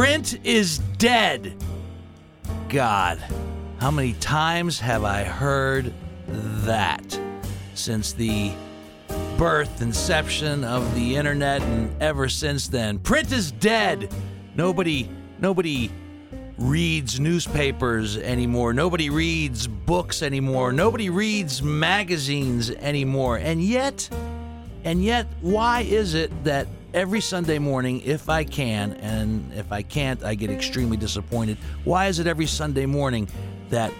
Print is dead. God, how many times have I heard that since the birth, inception of the internet, and ever since then? Print is dead. Nobody, nobody reads newspapers anymore. Nobody reads books anymore. Nobody reads magazines anymore. And yet, and yet, why is it that every Sunday morning, if I can, and if I can't, I get extremely disappointed. Why is it every Sunday morning that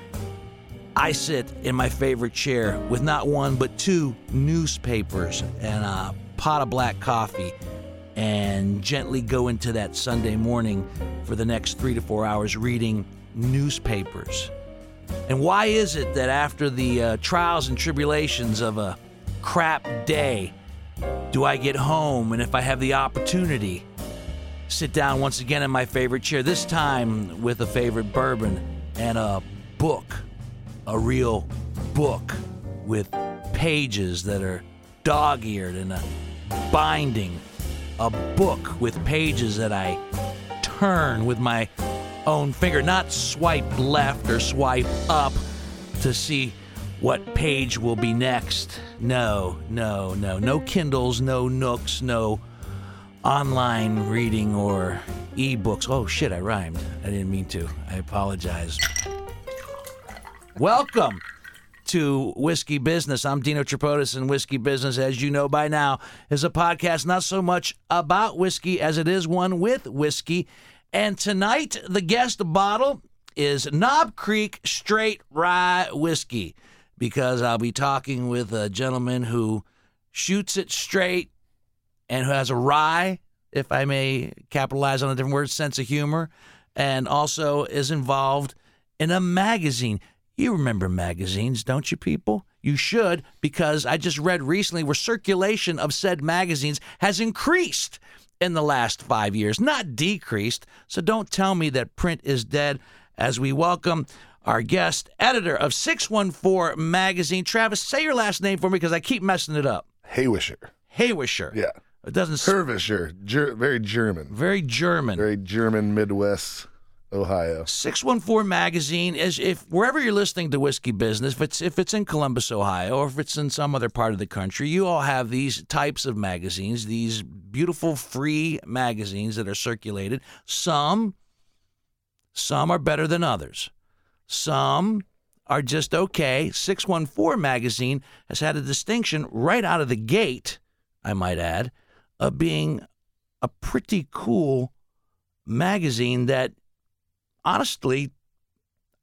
I sit in my favorite chair with not one but two newspapers and a pot of black coffee and gently go into that Sunday morning for the next three to four hours reading newspapers? And why is it that after the uh, trials and tribulations of a crap day, do I get home? And if I have the opportunity, sit down once again in my favorite chair, this time with a favorite bourbon and a book, a real book with pages that are dog eared and a binding, a book with pages that I turn with my own finger, not swipe left or swipe up to see what page will be next. No, no, no. No Kindles, no Nooks, no online reading or ebooks. Oh shit, I rhymed. I didn't mean to. I apologize. Welcome to Whiskey Business. I'm Dino Tripodis, and Whiskey Business, as you know by now, is a podcast not so much about whiskey as it is one with whiskey. And tonight, the guest bottle is Knob Creek Straight Rye Whiskey because I'll be talking with a gentleman who shoots it straight and who has a rye, if I may capitalize on a different word, sense of humor, and also is involved in a magazine. You remember magazines, don't you, people? You should, because I just read recently where circulation of said magazines has increased in the last five years, not decreased. So don't tell me that print is dead as we welcome our guest, editor of 614 Magazine. Travis, say your last name for me because I keep messing it up. Hoewischer. Hoewischer. Yeah. It doesn't. Hervisher. Ger- very German. Very German. Very German Midwest, Ohio. 614 Magazine is if wherever you're listening to Whiskey Business, if it's if it's in Columbus, Ohio, or if it's in some other part of the country, you all have these types of magazines, these beautiful free magazines that are circulated. Some some are better than others. Some are just okay. 614 magazine has had a distinction right out of the gate, I might add, of being a pretty cool magazine that honestly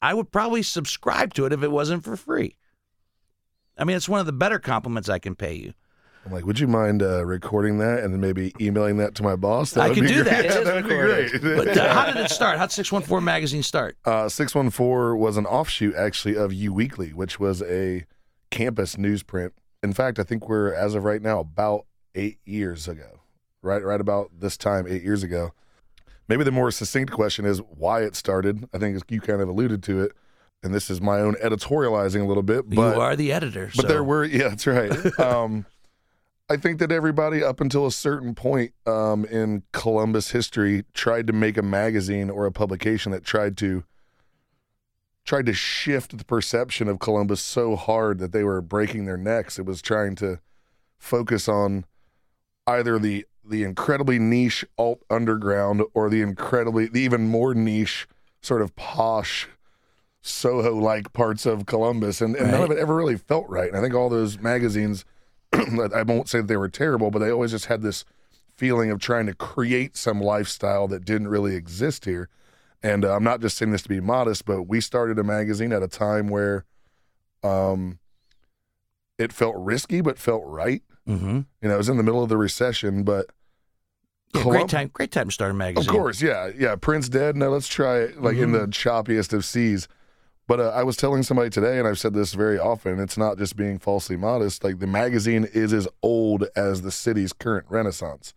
I would probably subscribe to it if it wasn't for free. I mean, it's one of the better compliments I can pay you. I'm like, would you mind uh, recording that and then maybe emailing that to my boss? That I would could do great. that. It is that would be great. But uh, how did it start? How did 614 magazine start? Uh, 614 was an offshoot, actually, of U Weekly, which was a campus newsprint. In fact, I think we're, as of right now, about eight years ago. Right, right about this time, eight years ago. Maybe the more succinct question is why it started. I think you kind of alluded to it, and this is my own editorializing a little bit. But you are the editor. but so- there were, yeah, that's right. um, I think that everybody up until a certain point um, in Columbus history tried to make a magazine or a publication that tried to tried to shift the perception of Columbus so hard that they were breaking their necks. It was trying to focus on either the the incredibly niche alt underground or the incredibly the even more niche sort of posh Soho like parts of Columbus and, and none of it ever really felt right. And I think all those magazines I won't say that they were terrible, but they always just had this feeling of trying to create some lifestyle that didn't really exist here. And uh, I'm not just saying this to be modest, but we started a magazine at a time where um, it felt risky, but felt right. Mhm. You know, it was in the middle of the recession, but Yeah, Colum- great time. Great time to start a magazine. of course, yeah, yeah. Prince dead. Now let's try it like in Mm-hmm. the choppiest of seas. But uh, I was telling somebody today, and I've said this very often. It's not just being falsely modest. Like the magazine is as old as the city's current renaissance.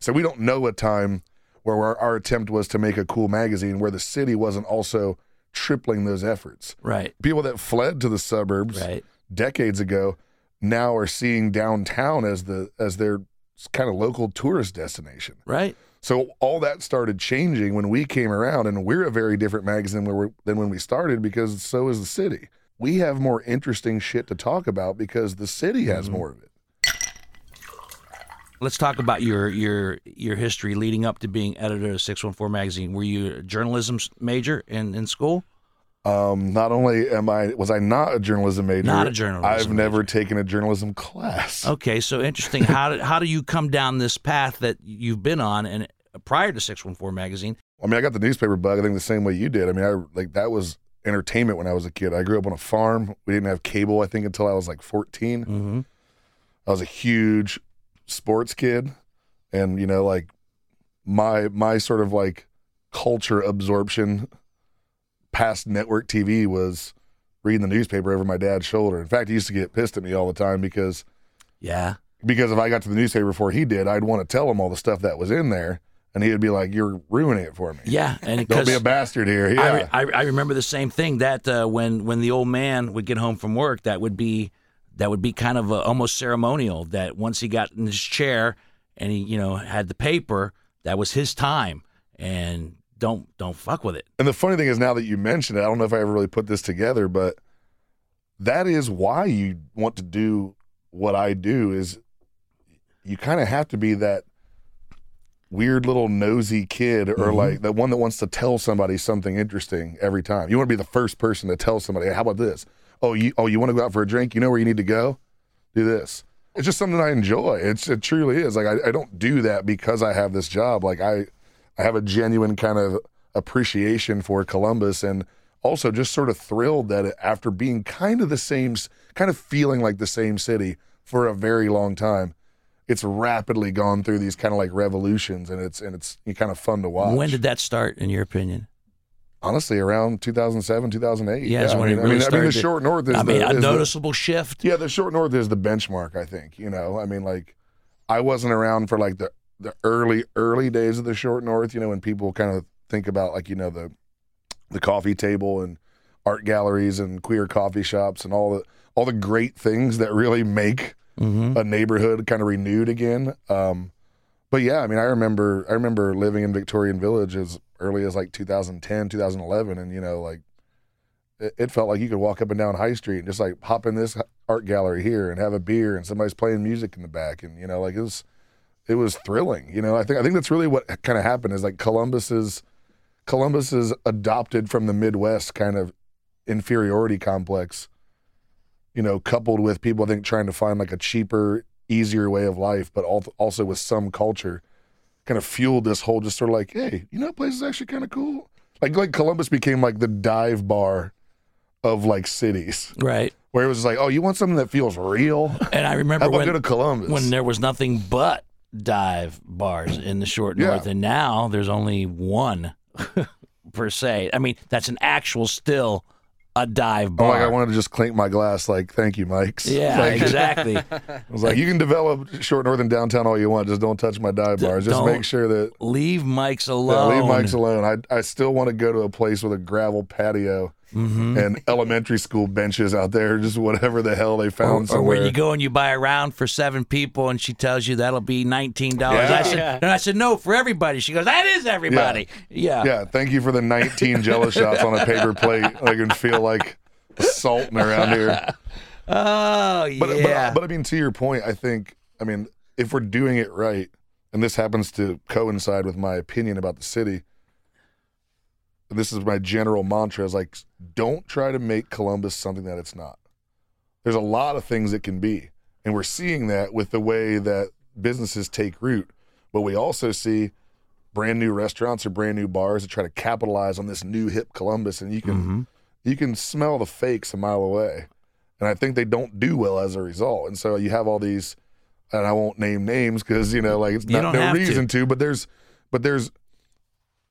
So we don't know a time where our, our attempt was to make a cool magazine where the city wasn't also tripling those efforts. Right. People that fled to the suburbs Right. decades ago now are seeing downtown as the as their kind of local tourist destination. Right. So all that started changing when we came around, and we're a very different magazine than, we're, than when we started because so is the city. We have more interesting shit to talk about because the city has Mm-hmm. more of it. Let's talk about your your your history leading up to being editor of 614 magazine. Were you a journalism major in, in school? Um, not only am I was I not a journalism major, Not a journalism I've never major. taken a journalism class. Okay, so interesting. How did, how do you come down this path that you've been on and prior to 614 magazine? I mean, I got the newspaper bug. I think the same way you did. I mean, I like that was entertainment when I was a kid. I grew up on a farm. We didn't have cable. I think until I was like 14. Mm-hmm. I was a huge sports kid, and you know, like my my sort of like culture absorption past network TV was reading the newspaper over my dad's shoulder. In fact, he used to get pissed at me all the time because Yeah. because if I got to the newspaper before he did, I'd want to tell him all the stuff that was in there, and he'd be like, "You're ruining it for me. Yeah, and Don't be a bastard here." I, Yeah, re- I, I remember the same thing that uh, when when the old man would get home from work, that would be that would be kind of uh almost ceremonial. That once he got in his chair and he you know had the paper, that was his time, and don't don't fuck with it. And the funny thing is, now that you mentioned it, I don't know if I ever really put this together, but that is why you want to do what I do. Is you kind of have to be that weird little nosy kid, or Mhm. like the one that wants to tell somebody something interesting every time. You want to be the first person to tell somebody, hey, "How about this? Oh, you oh you want to go out for a drink? You know where you need to go? Do this." It's just something I enjoy. It's it truly is. Like I, I don't do that because I have this job. Like I I have a genuine kind of appreciation for Columbus and also just sort of thrilled that after being kind of the same, kind of feeling like the same city for a very long time, it's rapidly gone through these kind of like revolutions and it's and it's kind of fun to watch. When did that start, in your opinion? honestly around 2007, 2008? Yeah, that's I mean, it I mean, really I mean, the short north is I mean, the, a is the- noticeable shift. yeah, the short north is the benchmark. I think you know. I mean, like I wasn't around for like the the early early days of the short north. You know, when people kind of think about like you know the the coffee table and art galleries and queer coffee shops and all the all the great things that really make Mm-hmm. a neighborhood kind of renewed again. Um, but yeah, I mean, I remember I remember living in Victorian Village as early as like 2010, 2011, and you know, like it, it felt like you could walk up and down High Street and just like hop in this art gallery here and have a beer, and somebody's playing music in the back, and you know, like it was it was thrilling. You know, I think I think that's really what kind of happened is like Columbus is Columbus is adopted from the Midwest kind of inferiority complex you know, coupled with people I think trying to find like a cheaper, easier way of life, but also with some culture, kind of fueled this whole just sort of like, hey, you know, place is actually kind of cool. Like like Columbus became like the dive bar of like cities, Right. where it was like, oh, you want something that feels real? And I remember How about when go to Columbus? when there was nothing but dive bars in the short Yeah. north, and now there's only one per se. I mean, that's an actual still a dive bar. Oh, like, I wanted to just clink my glass, like, thank you, Mike's. yeah, exactly. I was like, you can develop short north and downtown all you want, just don't touch my dive bars. Just make sure that leave Mike's Yeah, alone. leave Mike's alone. I I still want to go to a place with a gravel patio Mhm. and elementary school benches out there, just whatever the hell they Or, found or somewhere. where you go and you buy a round for seven people, and she tells you that'll be nineteen dollars. Yeah. I said, Yeah. and I said no for everybody. She goes, that is everybody. Yeah. yeah, thank you for the 19 jello shots on a paper plate. I can feel like salting around here. Oh yeah. But, but but I mean, to your point, I think I mean if we're doing it right, and this happens to coincide with my opinion about the city. This is my general mantra: is like, don't try to make Columbus something that it's not. There's a lot of things it can be, and we're seeing that with the way that businesses take root. But we also see brand new restaurants or brand new bars that try to capitalize on this new hip Columbus, and you can Mhm. you can smell the fakes a mile away. And I think they don't do well as a result. And so you have all these, and I won't name names because you know, like it's not no have to. reason to. But there's, but there's,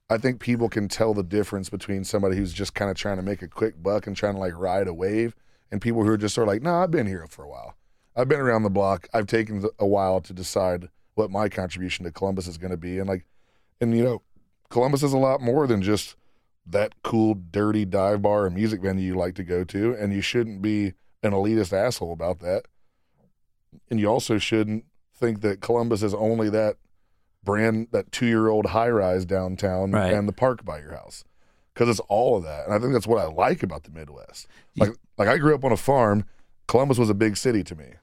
I think people can tell the difference between somebody who's just kind of trying to make a quick buck and trying to like ride a wave, and people who are just sort of like, no, I've been here for a while. I've been around the block. I've taken a while to decide what my contribution to Columbus is going to be, and like, and you know, Columbus is a lot more than just that cool, dirty dive bar or music venue you like to go to, and you shouldn't be an elitist asshole about that. And you also shouldn't think that Columbus is only that brand that two year old high rise downtown Right. and the park by your house. Because it's all of that and i think that's what i like about the midwest. Like like i grew up on a farm. Columbus was a big city to me.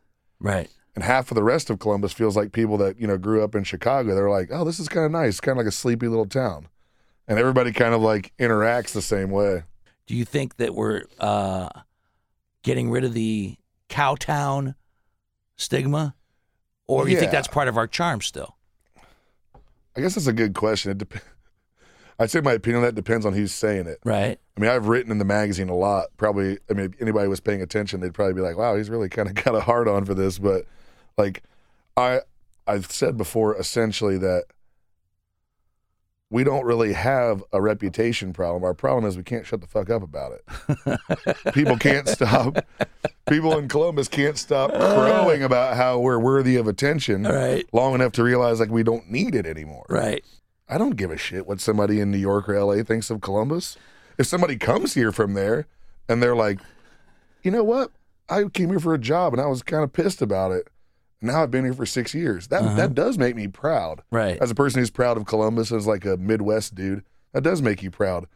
Right. and half of the rest of columbus feels like people that you know grew up in chicago they're like oh this is kind of nice kind of like a sleepy little town. And everybody kind of like interacts the same way. Do you think that we're uh, getting rid of the cowtown stigma, or do you think that's part of our charm still? I guess that's a good question it dep- i'd say my opinion on that depends on who's saying it Right. I mean, I've written in the magazine a lot. Probably, I mean, if anybody was paying attention, they'd probably be like, "Wow, he's really kind of got a hard on for this." But like, I I've said before, essentially that we don't really have a reputation problem. Our problem is we can't shut the fuck up about it. People can't stop. People in Columbus can't stop uh. crowing about how we're worthy of attention Right. long enough to realize like we don't need it anymore. Right. I don't give a shit what somebody in New York or LA thinks of Columbus. If somebody comes here from there and they're like, you know what? I came here for a job and I was kind of pissed about it. Now I've been here for six years. That uh-huh. that does make me proud. Right. As a person who's proud of Columbus as like a Midwest dude, that does make you proud.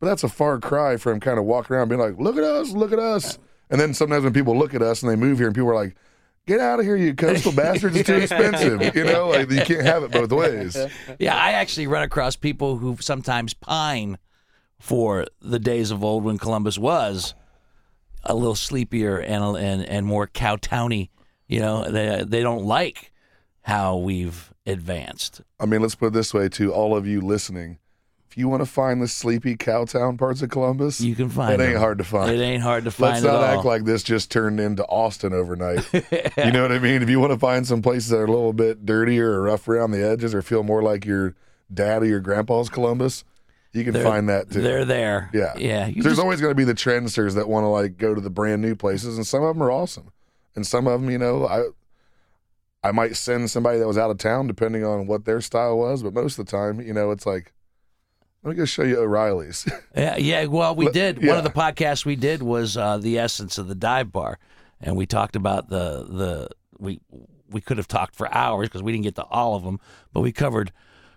But that's a far cry from kind of walking around being like, look at us, look at us. And then sometimes when people look at us and they move here and people are like, get out of here, you coastal bastards, it's too expensive. You know, like you can't have it both ways. Yeah, I actually run across people who sometimes pine for the days of old when Columbus was a little sleepier and and and more cowtowny. You know, they they don't like how we've advanced. I mean, let's put it this way to all of you listening. If you want to find the sleepy cowtown parts of Columbus, You can find it ain't hard to find. It ain't hard to find Let's not all. act like this just turned into Austin overnight. You know what I mean? If you want to find some places that are a little bit dirtier or rough around the edges or feel more like your dad or your grandpa's Columbus, you can They're- find that too. They're there. Yeah. Yeah. There's just- always going to be the trendsters that want to like go to the brand new places, and some of them are awesome, and some of them, you know, I I might send somebody that was out of town depending on what their style was, but most of the time, you know, it's like let me go show you O'Reilly's. Yeah, yeah. Well, we did. One of the podcasts we did was uh, the essence of the dive bar, and we talked about the the we we could have talked for hours because we didn't get to all of them, but we covered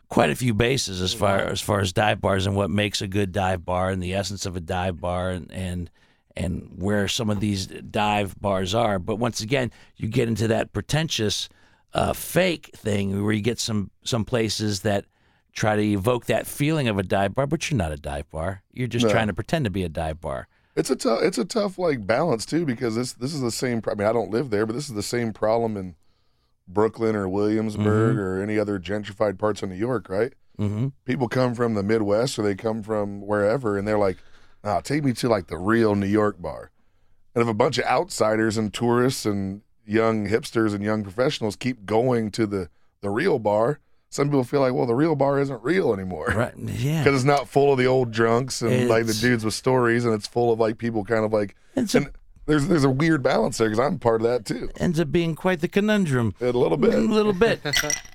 quite a few bases as far as far as dive bars and what makes a good dive bar and the essence of a dive bar and and and where some of these dive bars are. But once again, you get into that pretentious uh, fake thing where you get some some places that try to evoke that feeling of a dive bar, but you're not a dive bar. You're just No. trying to pretend to be a dive bar. It's a tough it's a tough like balance too because this this is the same. I mean, I don't live there, but this is the same problem in Brooklyn or Williamsburg or any other gentrified parts of New York, right? Mm-hmm. people come from the Midwest or they come from wherever, and they're like, "Nah, take me to like the real New York bar." And if a bunch of outsiders and tourists and young hipsters and young professionals keep going to the the real bar, some people feel like, "Well, the real bar isn't real anymore." Right? Yeah. Because it's not full of the old drunks and like the dudes with stories, and it's full of like people kind of like. It's a- there's there's a weird balance there because I'm part of that too, ends up being quite the conundrum. a little bit. A little bit.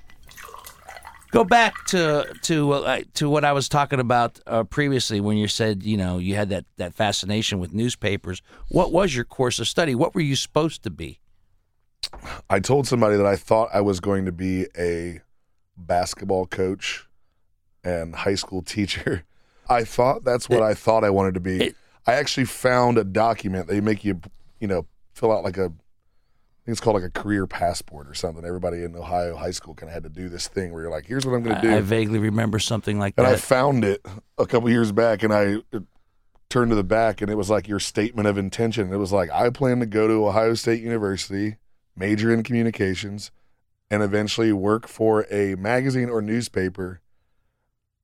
Go back to to uh, to what I was talking about uh, previously when you said you know you had that that fascination with newspapers. What was your course of study? What were you supposed to be? I told somebody that I thought I was going to be a basketball coach and high school teacher. I thought that's what I thought I wanted to be. It- I actually found a document. They make you, you know, fill out like a, I think it's called like a career passport or something. Everybody in Ohio high school kind of had to do this thing where you're like, here's what I'm going to do. I, vaguely remember something like that. and I found it a couple years back, and I uh, turned to the back, and it was like your statement of intention. It was like, I plan to go to Ohio State University, major in communications, and eventually work for a magazine or newspaper,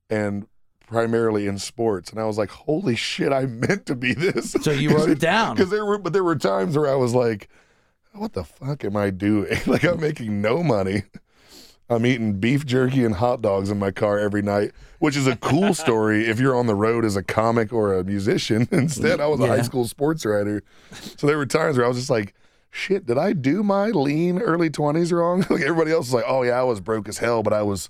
and primarily in sports. And I was like, holy shit, I meant to be this. So you wrote it down. Because there were, but there were times where I was like, what the fuck am I doing? like I'm making no money. I'm eating beef jerky and hot dogs in my car every night, which is a cool story if you're on the road as a comic or a musician. Instead, I was a high school sports writer. So there were times where I was just like, shit, did I do my lean early 20s wrong? like everybody else was like, oh, yeah, I was broke as hell, but I was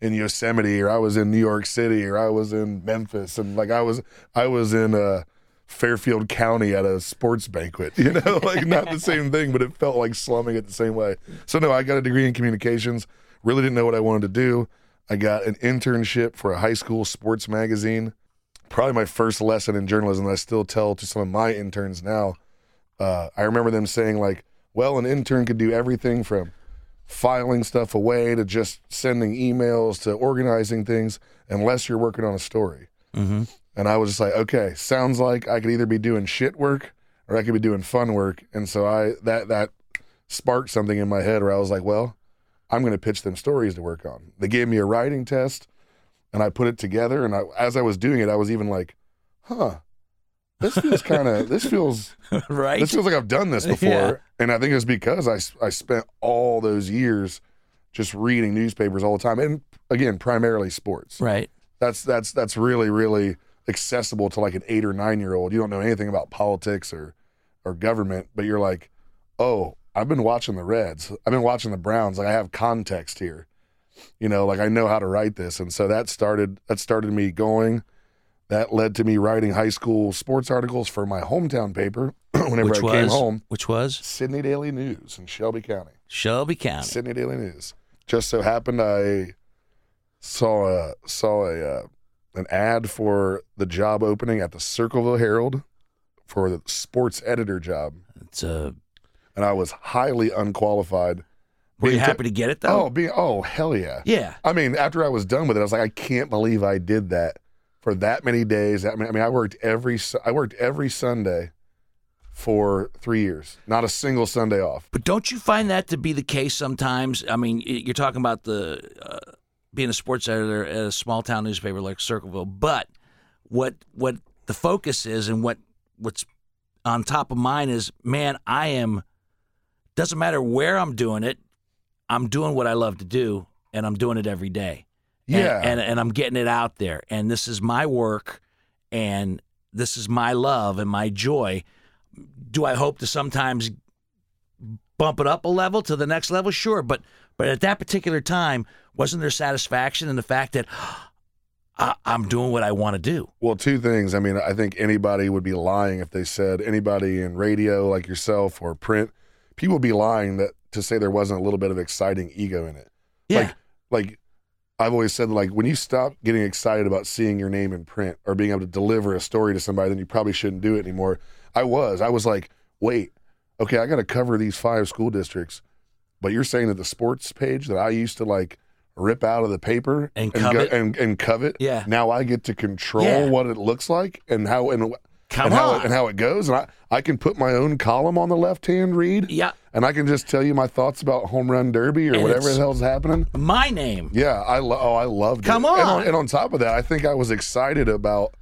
in Yosemite or I was in New York City or I was in Memphis and like I was I was in uh Fairfield County at a sports banquet, you know, like not the same thing, but it felt like slumming it the same way. So no, I got a degree in communications, Really didn't know what I wanted to do. I got an internship for a high school sports magazine. Probably my first lesson in journalism that I still tell to some of my interns now. Uh, I remember them saying like, "Well, an intern could do everything from filing stuff away to just sending emails to organizing things, unless you're working on a story." Mm-hmm. And I was just like, okay, sounds like I could either be doing shit work or I could be doing fun work. And so I that that sparked something in my head where I was like, well, I'm going to pitch them stories to work on. They gave me a writing test, and I put it together. And I, as I was doing it, I was even like, huh, this feels kind of this feels right. this feels like I've done this before. Yeah. And I think it's because I I spent all those years just reading newspapers all the time, and again, primarily sports right. that's that's that's really really accessible to like an eight or nine year old. You don't know anything about politics or or government, but you're like, oh, I've been watching the Reds. I've been watching the Browns. Like I have context here. You know, like I know how to write this, and so that started that started me going. That led to me writing high school sports articles for my hometown paper whenever Which I was came home. which was Sidney Daily News in Shelby County. Shelby County. Sidney Daily News. Just so happened I saw a saw a uh, an ad for the job opening at the Circleville Herald for the sports editor job, It's uh, and I was highly unqualified. were you happy to get it though? Oh, being oh hell yeah! yeah. I mean, after I was done with it, I was like, I can't believe I did that for that many days. I mean, I mean, I worked every I worked every Sunday for three years, not a single Sunday off. But don't you find that to be the case sometimes? I mean, you're talking about the uh, being a sports editor at a small town newspaper like Circleville, but what what the focus is and what what's on top of mine is, man, I am. Doesn't matter where I'm doing it, I'm doing what I love to do, and I'm doing it every day. And- Yeah, and, and I'm getting it out there. And this is my work, and this is my love and my joy. Do I hope to sometimes bump it up a level to the next level? Sure, but but at that particular time, wasn't there satisfaction in the fact that I, I'm doing what I want to do? Well, two things. I mean, I think anybody would be lying if they said anybody in radio like yourself or print, people would be lying that to say there wasn't a little bit of exciting ego in it. Yeah, Like, like I've always said, like when you stop getting excited about seeing your name in print or being able to deliver a story to somebody, then you probably shouldn't do it anymore. I was. I was like, wait, okay, I got to cover these five school districts, but you're saying that the sports page that I used to like rip out of the paper And go- covet? and, and covet, Yeah. now I get to control Yeah. what it looks like and how and, and how it, and how it goes, and I I can put my own column on the left hand read. yeah, And I can just tell you my thoughts about home run derby or And whatever the hell's happening. my name. Yeah, I lo- oh I loved Come it. And on. and on top of that, I think I was excited about.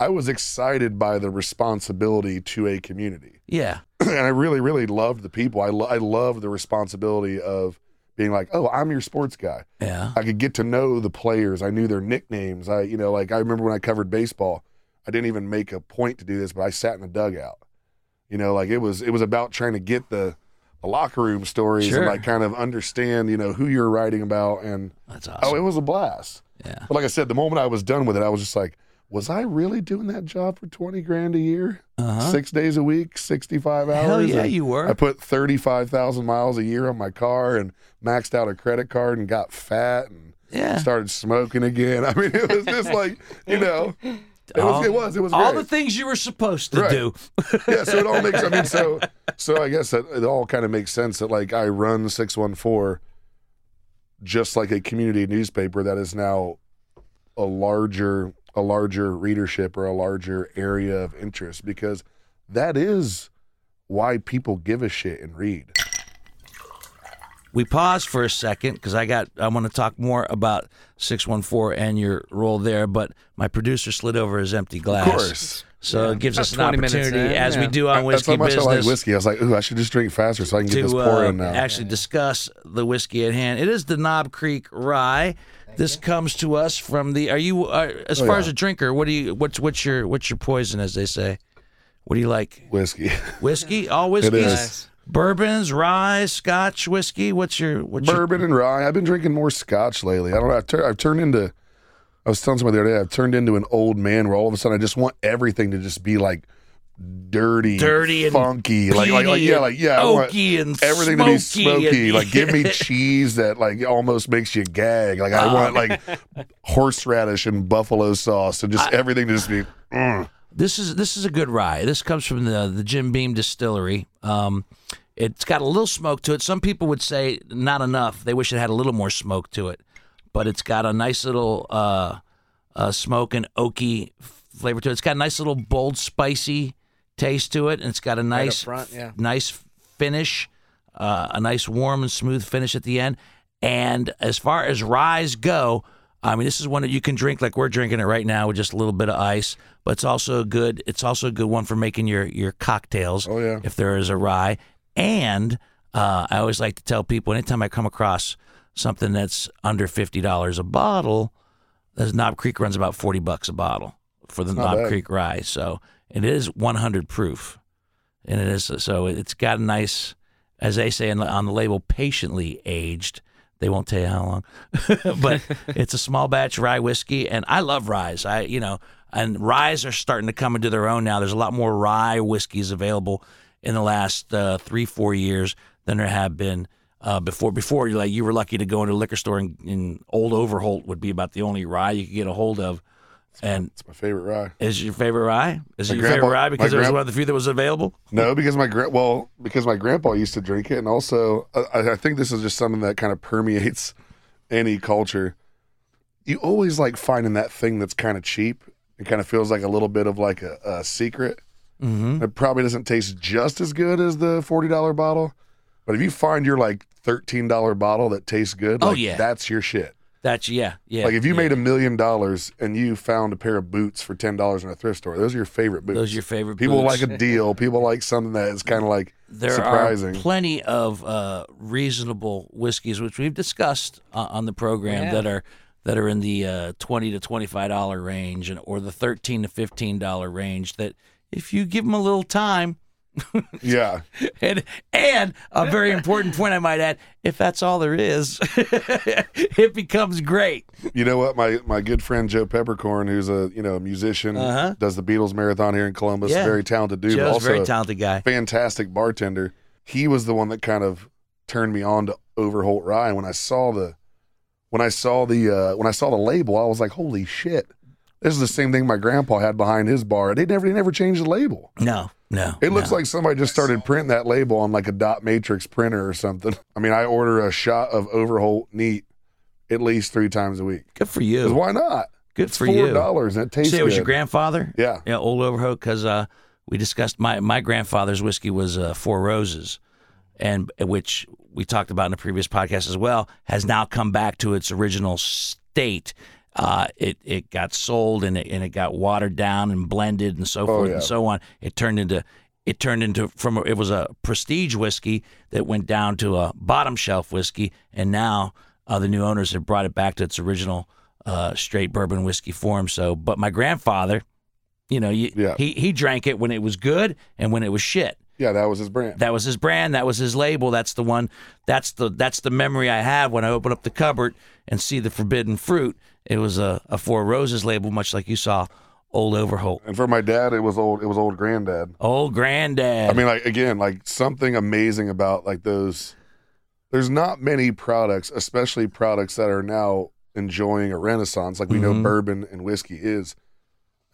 I was excited by the responsibility to a community, Yeah, and I really, really loved the people. I lo- I loved the responsibility of being like, oh, I'm your sports guy. yeah, I could get to know the players. I knew their nicknames. I, you know, like I remember when I covered baseball, I didn't even make a point to do this, but I sat in the dugout. You know, like it was it was about trying to get the, the locker room stories Sure. and like kind of understand, you know, who you're writing about and that's oh, awesome. oh, it was a blast. yeah, But like I said, the moment I was done with it, I was just like, was I really doing that job for 20 grand a year? uh-huh. Six days a week, 65 hours? Hell yeah, you were. I put 35,000 miles a year on my car and maxed out a credit card and got fat and yeah. started smoking again. I mean, it was just like, you know, it All- was, it was, it was all great. the things you were supposed to Right. do. yeah, so it all makes, I mean, so, so I guess that it all kind of makes sense that like I run 614 just like a community newspaper that is now a larger, a larger readership or a larger area of interest because that is why people give a shit and read. we paused for a second because I got I want to talk more about six one four and your role there, but my producer slid over his empty glass. Of course. So it gives About us an opportunity, in, as we do on That's whiskey how much business, I like whiskey. I was like, ooh, I should just drink faster so I can get this pour uh, in now. actually discuss the whiskey at hand. It is the Knob Creek Rye. This comes to us from the. Are you uh, as Oh, far yeah. as a drinker? What do you? What's what's your what's your poison, as they say? What do you like? whiskey. Whiskey? All It whiskeys? is. Bourbons, rye, Scotch whiskey. What's your what's your Bourbon and rye. I've been drinking more scotch lately. I don't know. I've, tur- I've turned into, I was telling somebody the other day, I've turned into an old man where all of a sudden I just want everything to just be like dirty, Dirty and funky, like, like, like, yeah, like, yeah, oaky and everything to be smoky and- like, give me cheese that like almost makes you gag. Like, I want like horseradish and buffalo sauce and just everything to just be. mm. This is this is a good rye. This comes from the the Jim Beam Distillery. Um, it's got a little smoke to it. Some people would say not enough. They wish it had a little more smoke to it, but it's got a nice little uh, uh, smoke and oaky flavor to it. It's got a nice little bold, spicy taste to it, and it's got a nice front, yeah. nice finish, uh, a nice warm and smooth finish at the end. And as far as ryes go, I mean, this is one that you can drink like we're drinking it right now with just a little bit of ice. But it's also a good. It's also a good one for making your your cocktails. Oh, yeah. If there is a rye, and uh, I always like to tell people anytime I come across something that's under fifty dollars a bottle, this Knob Creek runs about forty bucks a bottle for the Knob. Creek rye. So it is one hundred proof and it is so it's got a nice, as they say on the, label, patiently aged. They won't tell you how long, but it's a small batch rye whiskey, and I love rye. I you know, and ryes are starting to come into their own now. There's a lot more rye whiskeys available in the last uh, three four years than there have been. Uh, before, before you like you were lucky to go into a liquor store and, and Old Overholt would be about the only rye you could get a hold of. And It's my favorite rye. is it your favorite rye? Is it My your favorite rye because it was grand- one of the few that was available? No, because my gra- well, because my grandpa used to drink it, and also I, I think this is just something that kind of permeates any culture. You always like finding that thing that's kind of cheap. It kind of feels like a little bit of like a, a secret. Mm-hmm. It probably doesn't taste just as good as the forty dollar bottle, but if you find your like thirteen dollar bottle that tastes good, Oh, like, yeah. that's your shit. That's yeah, yeah. Like if you yeah. made a million dollars and you found a pair of boots for ten dollars in a thrift store, those are your favorite boots. those are your favorite. People boots. like a deal. People like something that is kind of like surprising. there surprising. are plenty of uh, reasonable whiskeys, which we've discussed uh, on the program, Yeah. that are that are in the uh, twenty to twenty five dollar range, and or the thirteen to fifteen dollar range. That if you give them a little time, yeah. and and a very important point I might add, if that's all there is, it becomes great. You know what? My my good friend Joe Peppercorn, who's a you know a musician, Uh-huh. does the Beatles marathon here in Columbus. Yeah. Very talented dude, Joe's also very talented guy. fantastic bartender. He was the one that kind of turned me on to Overholt Rye. And when I saw the when I saw the uh, when I saw the label, I was like, holy shit! This is the same thing my grandpa had behind his bar. They never they never changed the label. No, no. It looks no. like somebody just started printing that label on like a dot matrix printer or something. I mean, I order a shot of Overholt neat at least three times a week. good for you. why not? Good It's for four you. dollars and it tastes See, it was your grandfather. Yeah. Yeah, old Overholt, because uh, we discussed my my grandfather's whiskey was uh, Four Roses, and which we talked about in a previous podcast as well, has now come back to its original state. Uh, it it got sold and it, and it got watered down and blended and so forth yeah. and so on. It turned into it turned into from it was a prestige whiskey that went down to a bottom shelf whiskey, and now uh, the new owners have brought it back to its original uh, straight bourbon whiskey form. So, but my grandfather, you know, you, Yeah. he he drank it when it was good and when it was shit. Yeah, that was his brand. That was his brand. That was his label. That's the one. That's the that's the memory I have when I open up the cupboard and see the forbidden fruit. It was a, a Four Roses label, much like you saw Old Overholt. and for my dad, it was old. It was old granddad. Old Granddad. I mean, like again, like something amazing about like those. There's not many products, especially products that are now enjoying a renaissance, like we know Mhm. bourbon and whiskey is.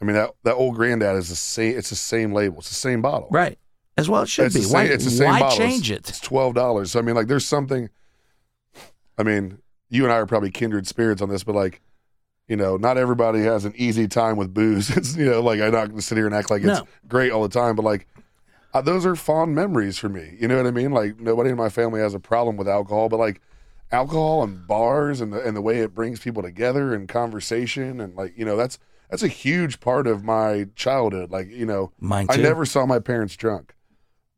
I mean that that old granddad is the same. It's the same label. It's the same bottle. right. As well, it should It's be. the why it's the same why bottle. change it? It's twelve dollars. So I mean, like, there's something. I mean, you and I are probably kindred spirits on this, but like, you know, not everybody has an easy time with booze. It's you know, like I'm not going to sit here and act like it's No. great all the time, but like, uh, those are fond memories for me. You know what I mean? Like nobody in my family has a problem with alcohol, but like alcohol and bars and the and the way it brings people together and conversation and like you know that's that's a huge part of my childhood. Like you know, Mine I too. never saw my parents drunk,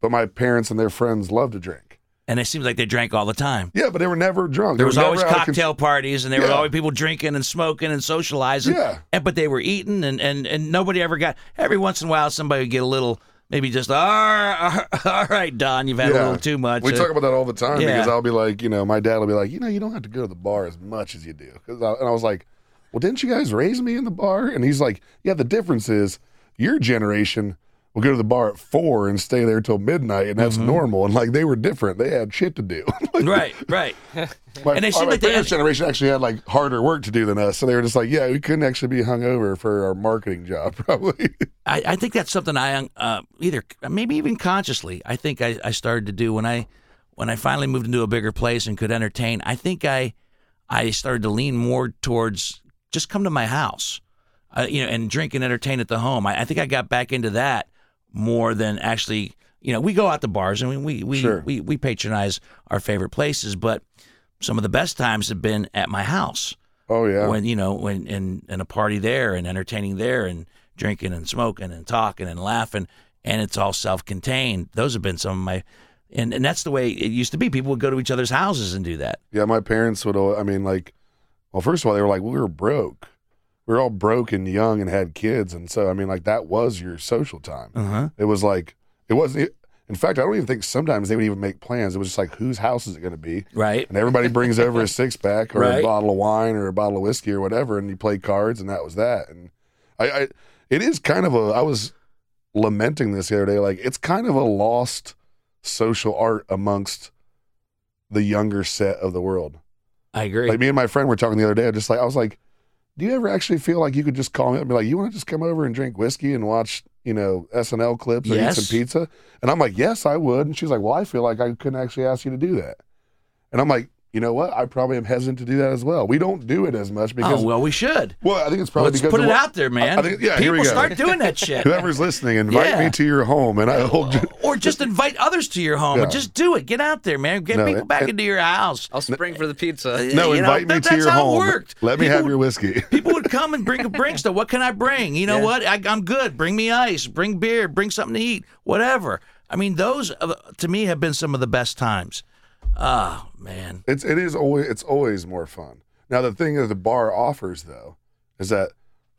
but my parents and their friends loved to drink. And it seems like they drank all the time. Yeah, but they were never drunk. There was always cocktail parties, and there were always people drinking and smoking and socializing. Yeah. And, but they were eating, and, and, and nobody ever got. Every once in a while, somebody would get a little, maybe just, all right, all right Don, you've had Yeah. a little too much. We Uh, talk about that all the time Yeah. because I'll be like, you know, my dad will be like, you know, you don't have to go to the bar as much as you do. I, and I was like, well, didn't you guys raise me in the bar? And he's like, yeah, the difference is your generation will go to the bar at four and stay there till midnight, and that's Mhm. normal. And like they were different; they had shit to do. right, right. My, And they my seem like parents' generation actually had like harder work to do than us, so they were just like, yeah, we couldn't actually be hungover for our marketing job, probably. I, I think that's something I uh, either maybe even consciously I think I, I started to do when I when I finally moved into a bigger place and could entertain. I think I I started to lean more towards just come to my house, uh, you know, and drink and entertain at the home. I, I think I got back into that more than actually. You know, we go out to bars and we we we, Sure. we, we patronize our favorite places, but some of the best times have been at my house oh yeah, when you know when in in a party there and entertaining there and drinking and smoking and talking and laughing and it's all self-contained those have been some of my and, and that's the way it used to be people would go to each other's houses and do that yeah. My parents would. I mean, like, well, first of all, they were like, we were broke. We were all broke and young and had kids, and so I mean, like, that was your social time. uh-huh It was like it wasn't. In fact, I don't even think sometimes they would even make plans. It was just like whose house is it going to be, right and everybody brings over a six pack or Right. a bottle of wine or a bottle of whiskey or whatever, and you play cards, and that was that. And I, I, it is kind of a. I was lamenting this the other day. Like it's kind of a lost social art amongst the younger set of the world. i agree Like me and my friend were talking the other day. I just like I was like, do you ever actually feel like you could just call me up and be like, you want to just come over and drink whiskey and watch, you know, SNL clips or Yes. eat some pizza? And I'm like, yes, I would. And she's like, well, I feel like I couldn't actually ask you to do that. And I'm like, you know what? I probably am hesitant to do that as well. We don't do it as much because, oh well we should well, I think it's probably let's because put of it what- out there man I think- yeah, here people we go. start doing that shit Whoever's listening, invite Yeah. me to your home, and I will. ju- or just invite others to your home and Yeah. just do it get out there man get No, people back and- into your house I'll spring for the pizza. No, You know, invite me that- to that's your how it home. worked. Let me People have your whiskey. People would come and bring bring stuff. What can I bring? You know Yeah. what? I, I'm good. Bring me ice. Bring beer. Bring something to eat. Whatever. I mean, those uh, to me have been some of the best times. Oh man, It's it is always it's always more fun. Now the thing that the bar offers though is that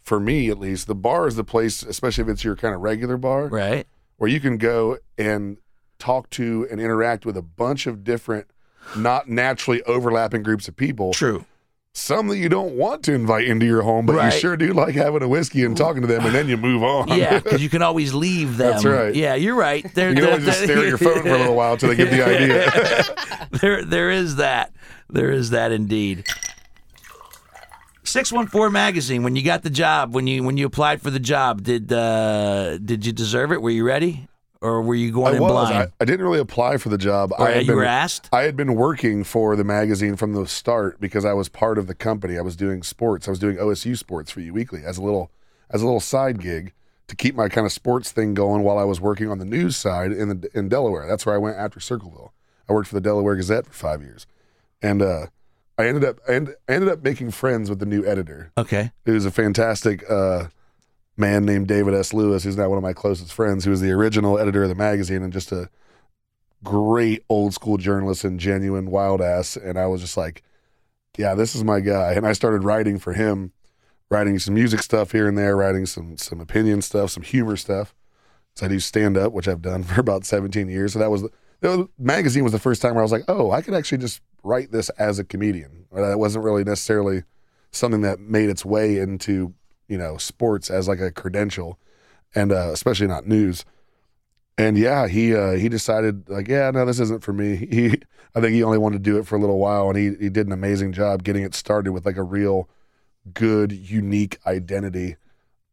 for me at least the bar is the place, especially if it's your kind of regular bar, right? where you can go and talk to and interact with a bunch of different, not naturally overlapping groups of people. True. Some that you don't want to invite into your home, but Right. you sure do like having a whiskey and talking to them, and then you move on. Yeah, because you can always leave them. That's right. Yeah, you're right. They're, you can always just stare at your phone for a little while until they get the idea. there there is that. There is that indeed. 614 magazine when you got the job when you when you applied for the job did uh did you deserve it were you ready or were you going I in was. blind I, I didn't really apply for the job. or I had you were been- asked I had been working for the magazine from the start because I was part of the company. I was doing sports. I was doing OSU sports for U Weekly as a little as a little side gig to keep my kind of sports thing going while I was working on the news side in the, in Delaware. That's where I went after Circleville. I worked for the Delaware Gazette for five years, and uh, I ended up I end- I ended up making friends with the new editor okay who's a fantastic uh, man named David S. Lewis, who's now one of my closest friends, who was the original editor of the magazine and just a great old school journalist and genuine wild ass. And I was just like, yeah, this is my guy. And I started writing for him, writing some music stuff here and there, writing some some opinion stuff, some humor stuff. So I do stand up, which I've done for about 17 years. So that was the, the magazine was the first time where I was like, oh, I could actually just write this as a comedian. That wasn't really necessarily something that made its way into you know sports as like a credential, and uh, especially not news. And yeah, he uh, he decided like, yeah, no, this isn't for me. He I think he only wanted to do it for a little while, and he he did an amazing job getting it started with like a real good, unique identity.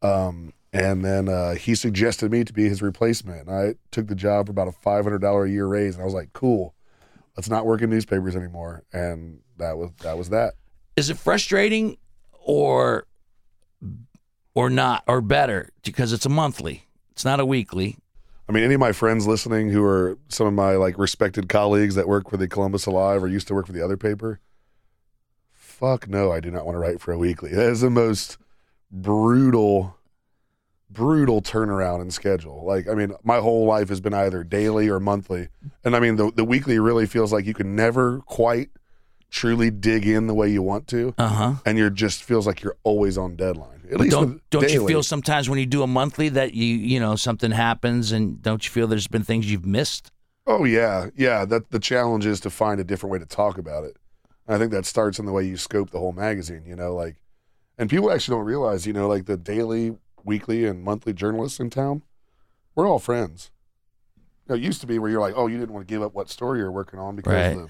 Um, and then uh, he suggested me to be his replacement. I took the job for about a five hundred dollar a year raise, and I was like, cool, let's not work in newspapers anymore. And that was that was that. is it frustrating or or not or better because it's a monthly it's not a weekly I mean, any of my friends listening who are some of my like respected colleagues that work for the Columbus Alive or used to work for the other paper, fuck no, I do not want to write for a weekly. That is the most brutal, brutal turnaround in schedule. Like, I mean, my whole life has been either daily or monthly, and I mean, the the weekly really feels like you can never quite truly dig in the way you want to, uh-huh and you're just feels like you're always on deadline. At least don't don't you feel sometimes when you do a monthly that you you know something happens and don't you feel there's been things you've missed Oh yeah, yeah. That the challenge is to find a different way to talk about it. And I think that starts in the way you scope the whole magazine. You know, like, and people actually don't realize, you know, like the daily, weekly, and monthly journalists in town, we're all friends. You know, it used to be where you're like, oh, you didn't want to give up what story you're working on because Right. the,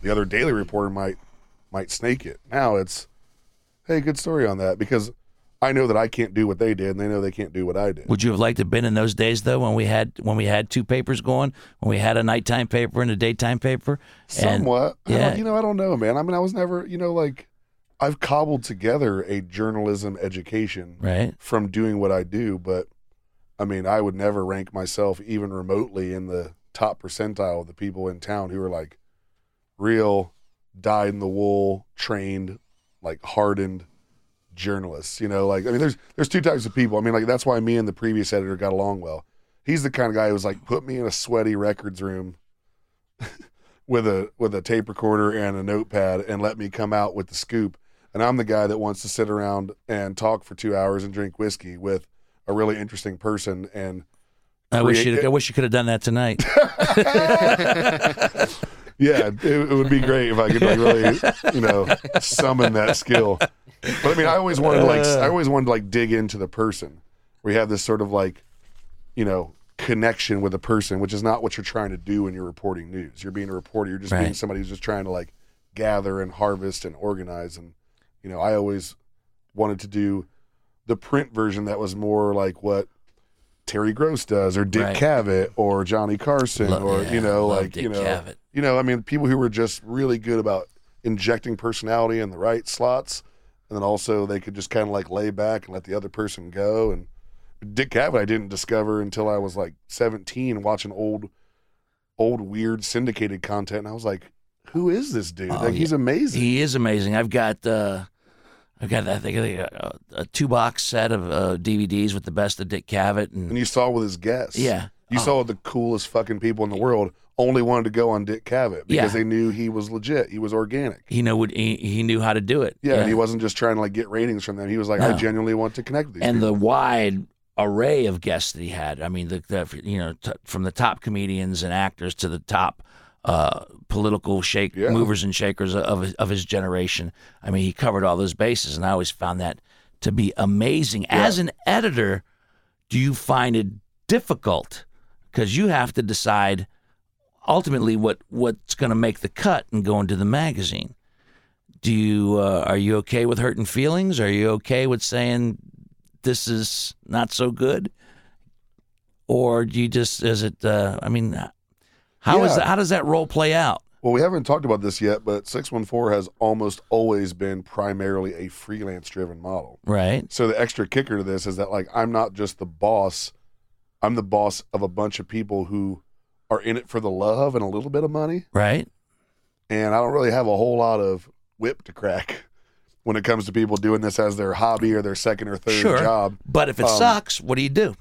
the other daily reporter might might snake it. Now it's, hey, good story on that because I know that I can't do what they did, and they know they can't do what I did. Would you have liked to have been in those days though, when we had when we had two papers going, when we had a nighttime paper and a daytime paper? And- Somewhat. Yeah. you know, I don't know, man. I mean, I was never, you know, like I've cobbled together a journalism education right. from doing what I do, but I mean, I would never rank myself even remotely in the top percentile of the people in town who are like real dyed in the wool trained like hardened journalists you know like i mean there's there's two types of people i mean like that's why me and the previous editor got along well he's the kind of guy who was like put me in a sweaty records room with a with a tape recorder and a notepad and let me come out with the scoop and i'm the guy that wants to sit around and talk for two hours and drink whiskey with a really interesting person and I wish you I wish you could have done that tonight. Yeah, it, it would be great if I could like really, you know, summon that skill. But I mean, I always wanted to like, uh. I always wanted to like dig into the person. We have this sort of like, you know, connection with a person, which is not what you're trying to do when you're reporting news. You're being a reporter. You're just being somebody who's just trying to like gather and harvest and organize. And you know, I always wanted to do the print version that was more like what Terry Gross does, or Dick Right. Cavett, or Johnny Carson, Lo- or yeah, you know, like Dick you know, Cavett. you know, I mean, people who were just really good about injecting personality in the right slots, and then also they could just kind of like lay back and let the other person go. And Dick Cavett, I didn't discover until I was like 17, watching old, old weird syndicated content, and I was like, "Who is this dude? Oh, like, he's amazing." He is amazing. I've got uh, I've got I think a, a two box set of uh, DVDs with the best of Dick Cavett and and you saw with his guests, yeah. you Oh, saw the coolest fucking people in the world only wanted to go on Dick Cavett because Yeah. they knew he was legit. He was organic. he know what he, he knew how to do it. Yeah, and he wasn't just trying to like get ratings from them. He was like, I genuinely want to connect with these and people. the wide array of guests that he had. I mean, the, the you know t- from the top comedians and actors to the top uh, political shake Yeah. movers and shakers of of his generation. I mean, he covered all those bases, and I always found that to be amazing. As an editor, do you find it difficult because you have to decide ultimately what what's going to make the cut and go into the magazine? Do you uh, are you okay with hurting feelings? Are you okay with saying this is not so good, or do you just is it? Uh, I mean, how is Yeah. that, how does that role play out? Well, we haven't talked about this yet, but 614 has almost always been primarily a freelance driven model. Right, So the extra kicker to this is that like I'm not just the boss, I'm the boss of a bunch of people who are in it for the love and a little bit of money, right, and I don't really have a whole lot of whip to crack when it comes to people doing this as their hobby or their second or third Sure. job. but if it Um, sucks, what do you do?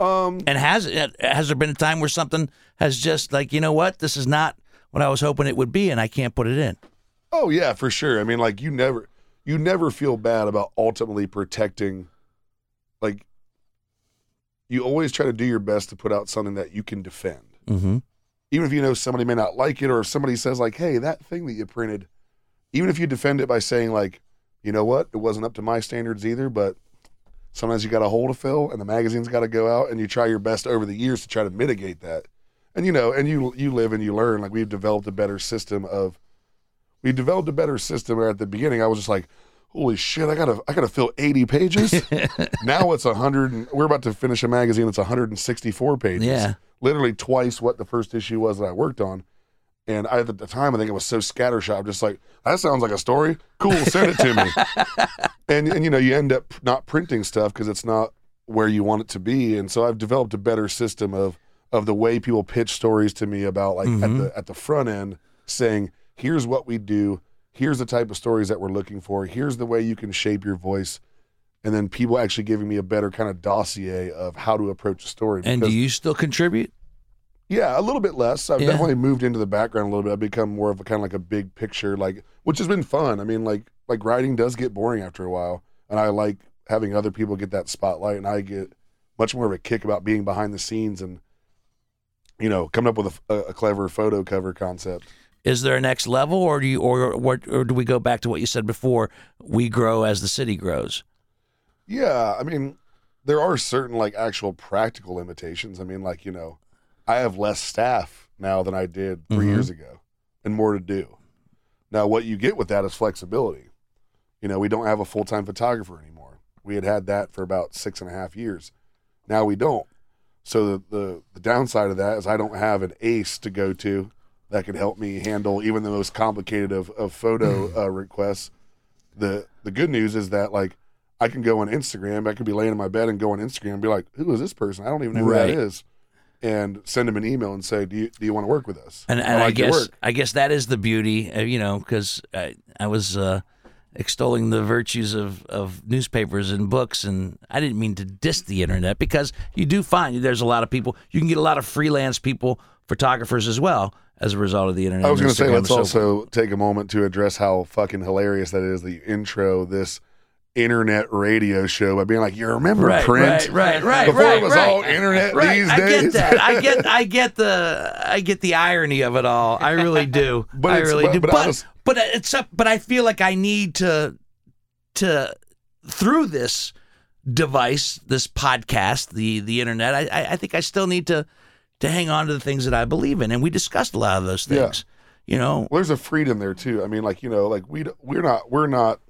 Um And has has there been a time where something has just like you know what this is not what I was hoping it would be, and I can't put it in? Oh yeah, for sure. I mean, like you never you never feel bad about ultimately protecting like you always try to do your best to put out something that you can defend. Mm-hmm. Even if you know somebody may not like it or if somebody says like, "Hey, that thing that you printed," even if you defend it by saying like, "You know what? It wasn't up to my standards either, but sometimes you got a hole to fill and the magazine's got to go out and you try your best over the years to try to mitigate that." And you know, and you you live and you learn. Like we've developed a better system of we developed a better system where at the beginning I was just like, holy shit, I gotta I gotta fill 80 pages. now it's hundred and we're about to finish a magazine that's 164 pages. Yeah. Literally twice what the first issue was that I worked on. And I, at the time, I think it was so scattershot. I'm just like, that sounds like a story. Cool, send it to me. and and you know, you end up not printing stuff because it's not where you want it to be. And so I've developed a better system of of the way people pitch stories to me about like at mm-hmm. the at the front end, saying, here's what we do, here's the type of stories that we're looking for, here's the way you can shape your voice. And then people actually giving me a better kind of dossier of how to approach a story. And do you still contribute? yeah, a little bit less. I've Yeah. definitely moved into the background a little bit. I've become more of a kind of like a big picture, like which has been fun. I mean, like like writing does get boring after a while, and I like having other people get that spotlight, and I get much more of a kick about being behind the scenes and you know coming up with a, a clever photo cover concept. Is there a next level, or do you, or, or or do we go back to what you said before? We grow as the city grows. Yeah, I mean, there are certain like actual practical limitations. I mean, like you know, I have less staff now than I did 3 Mhm. years ago, and more to do. Now, what you get with that is flexibility. You know, we don't have a full time photographer anymore. We had had that for about six and a half years. Now we don't. So the, the the downside of that is I don't have an ace to go to that could help me handle even the most complicated of, of photo uh, requests. The the good news is that like I can go on Instagram. I could be laying in my bed and go on Instagram and be like, "Who is this person? I don't even know who Right. that is," and send them an email and say, "Do you do you want to work with us?" And, and I, like your guess. I guess that is the beauty, uh, you know, because I, I was uh, extolling the virtues of, of newspapers and books, and I didn't mean to diss the internet because you do find there's a lot of people. You can get a lot of freelance people, photographers as well, as a result of the internet. I was going to say, let's so forth. also take a moment to address how fucking hilarious that is. The intro, this internet radio show by being like, "You remember right, print? right, right, right, Before right, it was right. all internet Right, these I days." get that. I get, I get the, I get the irony of it all. I really do. But I really but- do. but But, honest- but it's up. But I feel like I need to, to, through this device, this podcast, the the internet. I, I, I think I still need to, to hang on to the things that I believe in, and we discussed a lot of those Yeah. things. You know, Well, there's a freedom there too. I mean, like you know, like we we're not we're not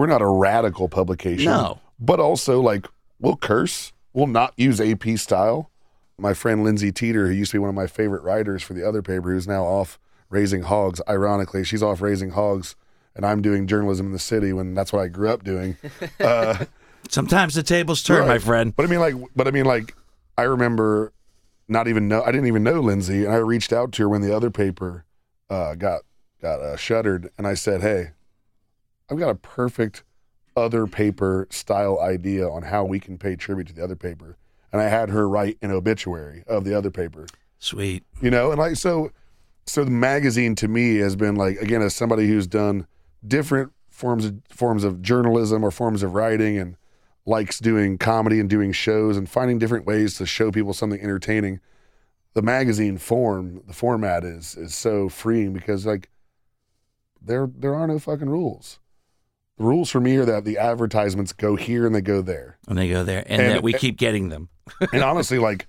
we're not a radical publication. No. but also like we'll curse. We'll not use AP style. My friend Lindsay Teeter, who used to be one of my favorite writers for the other paper, who's now off raising hogs. Ironically, she's off raising hogs, and I'm doing journalism in the city when that's what I grew up doing. Uh, sometimes the tables turn, my friend. But I mean, like, but I mean, like, I remember not even know. I didn't even know Lindsay, and I reached out to her when the other paper uh, got got uh, shuttered, and I said, "Hey, I've got a perfect other paper style idea on how we can pay tribute to the other paper." And I had her write an obituary of the other paper, Sweet. you know, and like so. So the magazine to me has been like again as somebody who's done different forms of forms of journalism or forms of writing and likes doing comedy and doing shows and finding different ways to show people something entertaining. The magazine form, the format is is so freeing because like there there are no fucking rules. The rules for me are that the advertisements go here and they go there. And they go there, and, And- that we keep getting them. and honestly, like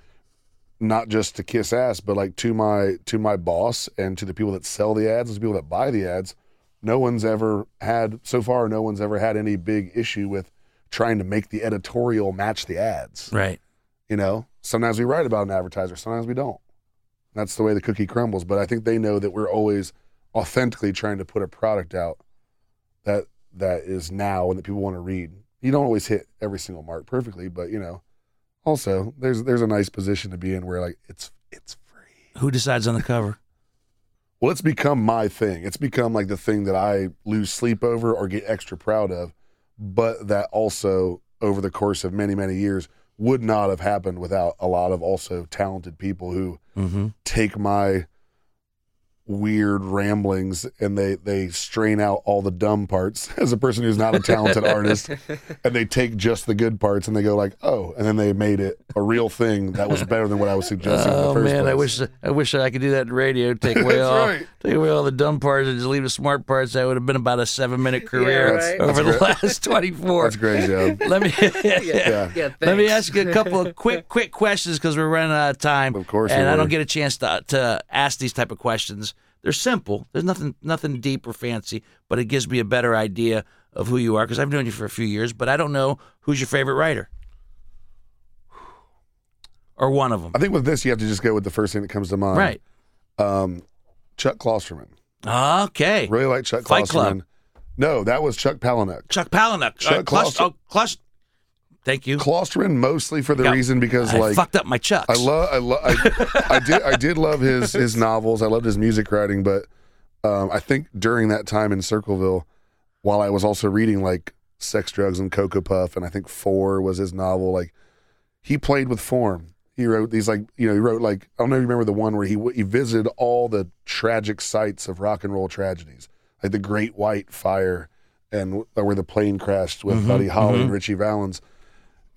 not just to kiss ass, but like to my to my boss and to the people that sell the ads, and the people that buy the ads, no one's ever had so far. No one's ever had any big issue with trying to make the editorial match the ads. Right. You know, sometimes we write about an advertiser, sometimes we don't. That's the way the cookie crumbles. But I think they know that we're always authentically trying to put a product out that that is now and that people want to read. You don't always hit every single mark perfectly, but you know, also there's there's a nice position to be in where like it's it's free. Who decides on the cover? Well, it's become my thing. It's become like the thing that I lose sleep over or get extra proud of, but that also over the course of many many years would not have happened without a lot of also talented people who Mm-hmm. take my weird ramblings and they they strain out all the dumb parts as a person who's not a talented artist and they take just the good parts and they go like oh and then they made it a real thing that was better than what I was suggesting in Oh the first man, I wish I wish I could do that in radio. Take away That's all right. take away all the dumb parts and just leave the smart parts. That would have been about a seven minute career right. That's- over the that's last twenty four. That's great, Joe. Let me yeah, yeah. let me ask you a couple of quick quick questions because we're running out of time. Of course and we I don't get a chance to to ask these type of questions. They're simple. There's nothing nothing deep or fancy, but it gives me a better idea of who you are because I've known you for a few years, but I don't know who's your favorite writer or one of them. I think with this you have to just go with the first thing that comes to mind. Right. Um, Chuck Klosterman. Okay. Really like Chuck Fight Club. Klosterman. No, that was Chuck Palahniuk. Chuck Palahniuk. Chuck uh, Kloster- oh, Klus- Thank you. Klosterman mostly for the Yeah. reason because I like fucked up my chucks. I love, I love, I, I did, I did love his his novels. I loved his music writing, but um, I think during that time in Circleville, while I was also reading like Sex, Drugs, and Cocoa Puff, and I think Four was his novel. Like he played with form. He wrote these like you know he wrote like I don't know if you remember the one where he he visited all the tragic sites of rock and roll tragedies, like the Great White Fire and where the plane crashed with Mhm, Buddy Holly mhm. and Ritchie Valens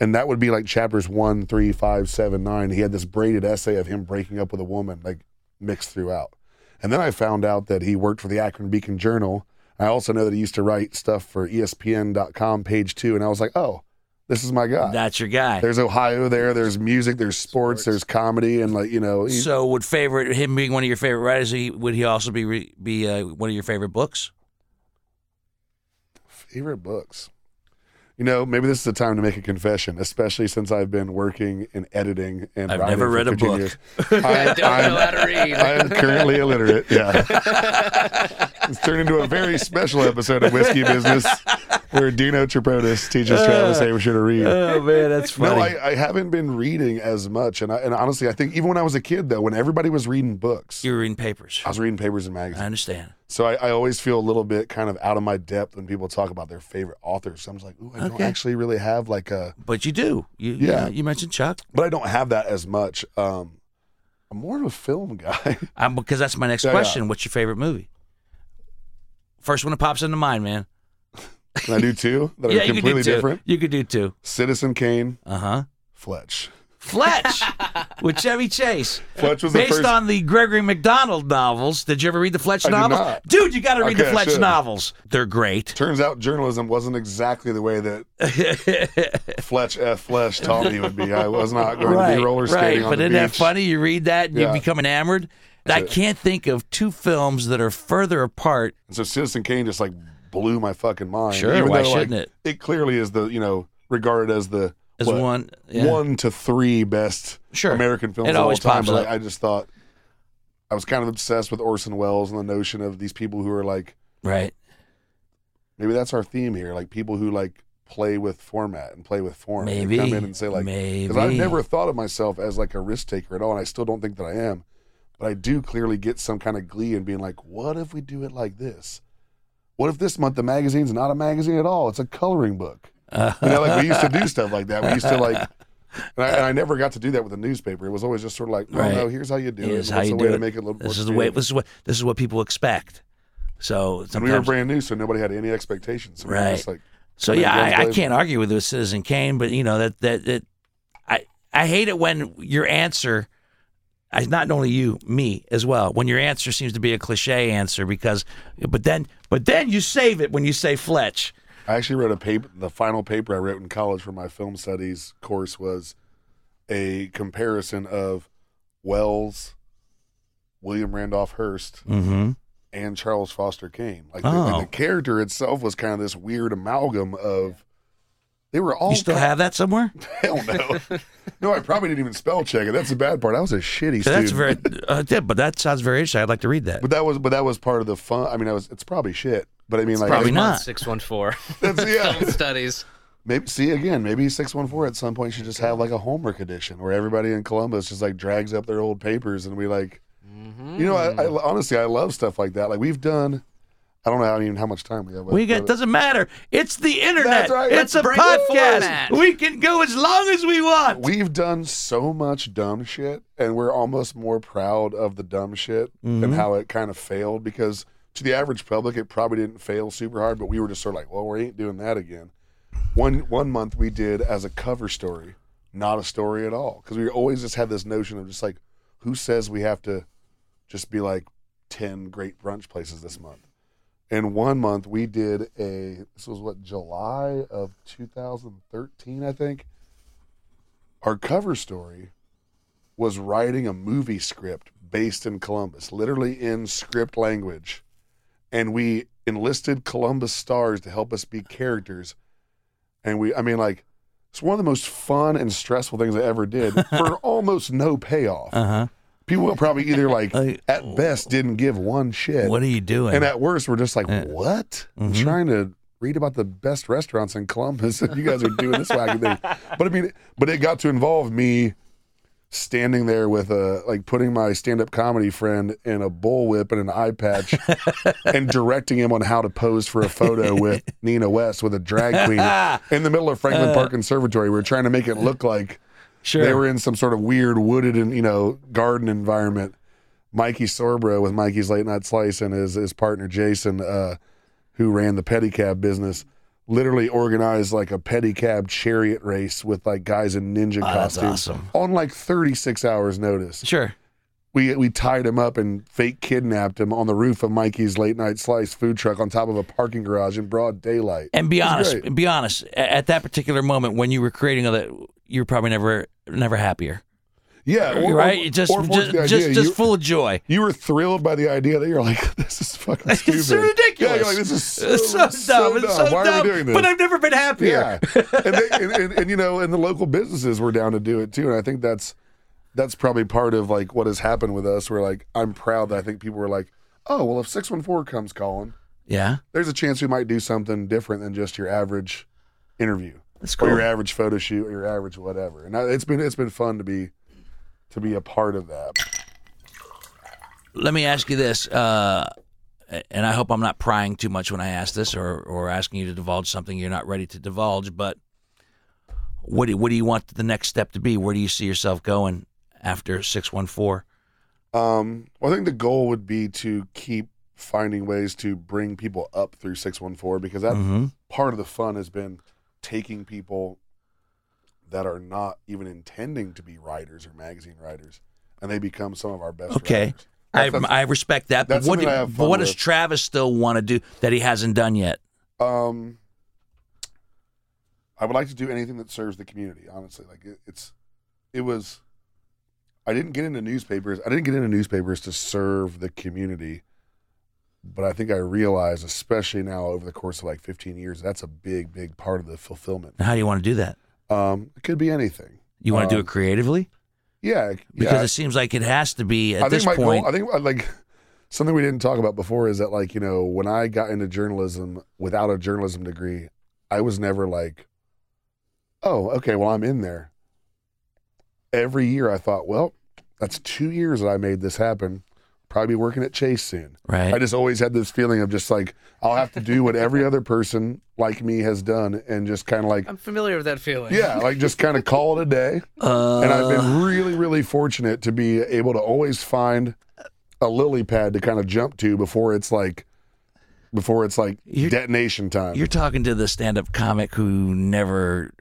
and that would be like chapters one, three, five, seven, nine. He had this braided essay of him breaking up with a woman, like mixed throughout. And then I found out that he worked for the Akron Beacon Journal. I also know that he used to write stuff for ESPN.com, page two. And I was like, oh, This is my guy. That's your guy. There's Ohio there. There's music. There's sports. There's comedy, and like you know, he- So, would favorite him being one of your favorite writers? He, would he also be be uh, one of your favorite books? favorite books. You know, maybe this is the time to make a confession, especially since I've been working in editing and I've never read a book. years. I don't know how to read. I am currently illiterate. Yeah, it's turned into a very special episode of Whiskey Business where Dino Tripodis teaches uh, Travis Hoewischer to read. Oh man, that's funny. No, I, I haven't been reading as much, and I, and honestly, I think even when I was a kid, though, when everybody was reading books, you were reading papers. I was reading papers and magazines. I understand. So I, I always feel a little bit kind of out of my depth when people talk about their favorite authors. So I'm just like, ooh, I don't actually really have like a, But you do. You, Yeah. yeah. You mentioned Chuck. but I don't have that as much. Um, I'm more of a film guy. Um, because that's my next Yeah, yeah. question. What's your favorite movie? First one that pops into mind, man. Can I do two that yeah, are you could completely do two. different? You could do two. Citizen Kane, Uh huh. Fletch. Fletch with Chevy Chase. Fletch was Based first. on the Gregory McDonald novels. Did you ever read the Fletch novels? Dude, you got to read Okay, the Fletch novels. They're great. Turns out journalism wasn't exactly the way that Fletch F. Flesh taught me it would be. I was not going to be roller skating right. But isn't that funny? You read that and you become enamored. I it. can't think of two films that are further apart. And so Citizen Kane just like blew my fucking mind. Sure, Even why though, shouldn't it? It clearly is the you know regarded as the As what, one, yeah. one to three best Sure. American films It of all time. But up. I just thought I was kind of obsessed with Orson Welles and the notion of these people who are like Right. maybe that's our theme here, like people who like play with format and play with form. and Maybe. come in and say like because I've never thought of myself as like a risk taker at all, and I still don't think that I am. But I do clearly get some kind of glee in being like, what if we do it like this? What if this month the magazine's not a magazine at all? It's a coloring book. You know, like we used to do stuff like that. We used to like, and I, and I never got to do that with a newspaper. It was always just sort of like, oh Right. no, here's how you do Here's it. how What's you the do way it. to make it a little this is the way. This is what. This is what people expect. So we were brand new, so nobody had any expectations. So Right. just like, So yeah, I, I can't argue with with Citizen Kane, but you know that that that I I hate it when your answer. I, not only you, me as well. When your answer seems to be a cliche answer, because, but then, but then you save it when you say Fletch. I actually wrote a paper. The final paper I wrote in college for my film studies course was a comparison of Welles, William Randolph Hearst, Mm-hmm. and Charles Foster Kane. Like, the, Oh. and the character itself was kind of this weird amalgam of. They were all You still kind- have that somewhere? hell no, no. I probably didn't even spell check it. That's the bad part. I was a shitty That's very. Uh, yeah, but that sounds very interesting. I'd like to read that. But that was, but that was part of the fun. I mean, I was. It's probably shit. But I mean, like, probably not. Six one four. That's yeah. Studies. Maybe see again. Maybe six one four at some point should just have like a homework edition where everybody in Columbus just like drags up their old papers and we like, you know, I, I honestly I love stuff like that. Like we've done. I don't know how even how much time we have. We get doesn't matter. It's the internet. Right. It's Let's a podcast. format. We can go as long as we want. We've done so much dumb shit, and we're almost more proud of the dumb shit Mm-hmm. and how it kind of failed. Because to the average public, it probably didn't fail super hard, but we were just sort of like, well, we ain't doing that again. One one month we did as a cover story, not a story at all, because we always just had this notion of just like, who says we have to just be like ten great brunch places this month? And one month we did a this was what July of 2013, I think our cover story was writing a movie script based in Columbus, literally in script language. And we enlisted Columbus stars to help us be characters. And we, I mean, like, it's one of the most fun and stressful things I ever did for almost no payoff. Uh huh. People probably either, like, at best didn't give one shit. What are you doing? And at worst, we're just like, what? I'm Mhm. trying to read about the best restaurants in Columbus, and you guys are doing this wacky thing. But I mean, but it got to involve me standing there with a like putting my stand-up comedy friend in a bullwhip and an eye patch, and directing him on how to pose for a photo with Nina West with a drag queen in the middle of Franklin Park Conservatory. We are trying to make it look like sure. they were in some sort of weird wooded and you know garden environment. Mikey Sorboro with Mikey's Late Night Slice and his his partner Jason, uh, who ran the pedicab business, literally organized like a pedicab chariot race with like guys in ninja Oh, that's costumes awesome. on like 36 hours notice. Sure. we we tied him up and fake kidnapped him on the roof of Mikey's late night slice food truck on top of a parking garage in broad daylight. And be honest, great. be honest. At that particular moment when you were creating all that, you were probably never, never happier. Yeah, uh, or, right? or- just, or just, just, just you, full of joy. you were thrilled by the idea that you're like, this is fucking stupid. It's so ridiculous. Yeah, you're like, this is so, it's so dumb. so it's so Why dumb. are we doing this? But I've never been happier. Yeah, and, they, and, and, and you know, and the local businesses were down to do it too, and I think that's that's probably part of like what has happened with us. Where like I'm proud that I think people were like, oh well, if six one four comes calling, Yeah, there's a chance we might do something different than just your average interview that's or your average photo shoot or your average whatever. And I, it's been it's been fun to be to be a part of that. Let me ask you this, uh, and I hope I'm not prying too much when I ask this, or or asking you to divulge something you're not ready to divulge. But what do, what do you want the next step to be? Where do you see yourself going after six one four? Um, well, I think the goal would be to keep finding ways to bring people up through 614 because that Mm-hmm. part of the fun has been taking people that are not even intending to be writers or magazine writers and they become some of our best Okay. writers. I, I respect that. But what, do, but what does with. Travis still want to do that he hasn't done yet? Um, I would like to do anything that serves the community. Honestly, like it, it's, it was. I didn't get into newspapers. I didn't get into newspapers to serve the community, but I think I realize, especially now over the course of like 15 years, that's a big, big part of the fulfillment. How do you want to do that? Um, it could be anything. You want to do Um, it creatively? Yeah, Because yeah. it seems like it has to be at I this think my point. goal. I think like something we didn't talk about before is that like you know when I got into journalism without a journalism degree, I was never like, oh, okay, well I'm in there. Every year I thought, well, that's two years that I made this happen. Probably be working at Chase soon. right. I just always had this feeling of just like I'll have to do what every other person like me has done, and just kind of like I'm familiar with that feeling. yeah, like just kind of call it a day. uh, And I've been really, really fortunate to be able to always find a lily pad to kind of jump to before it's like, before it's like You're- detonation time. You're talking to the stand-up comic who never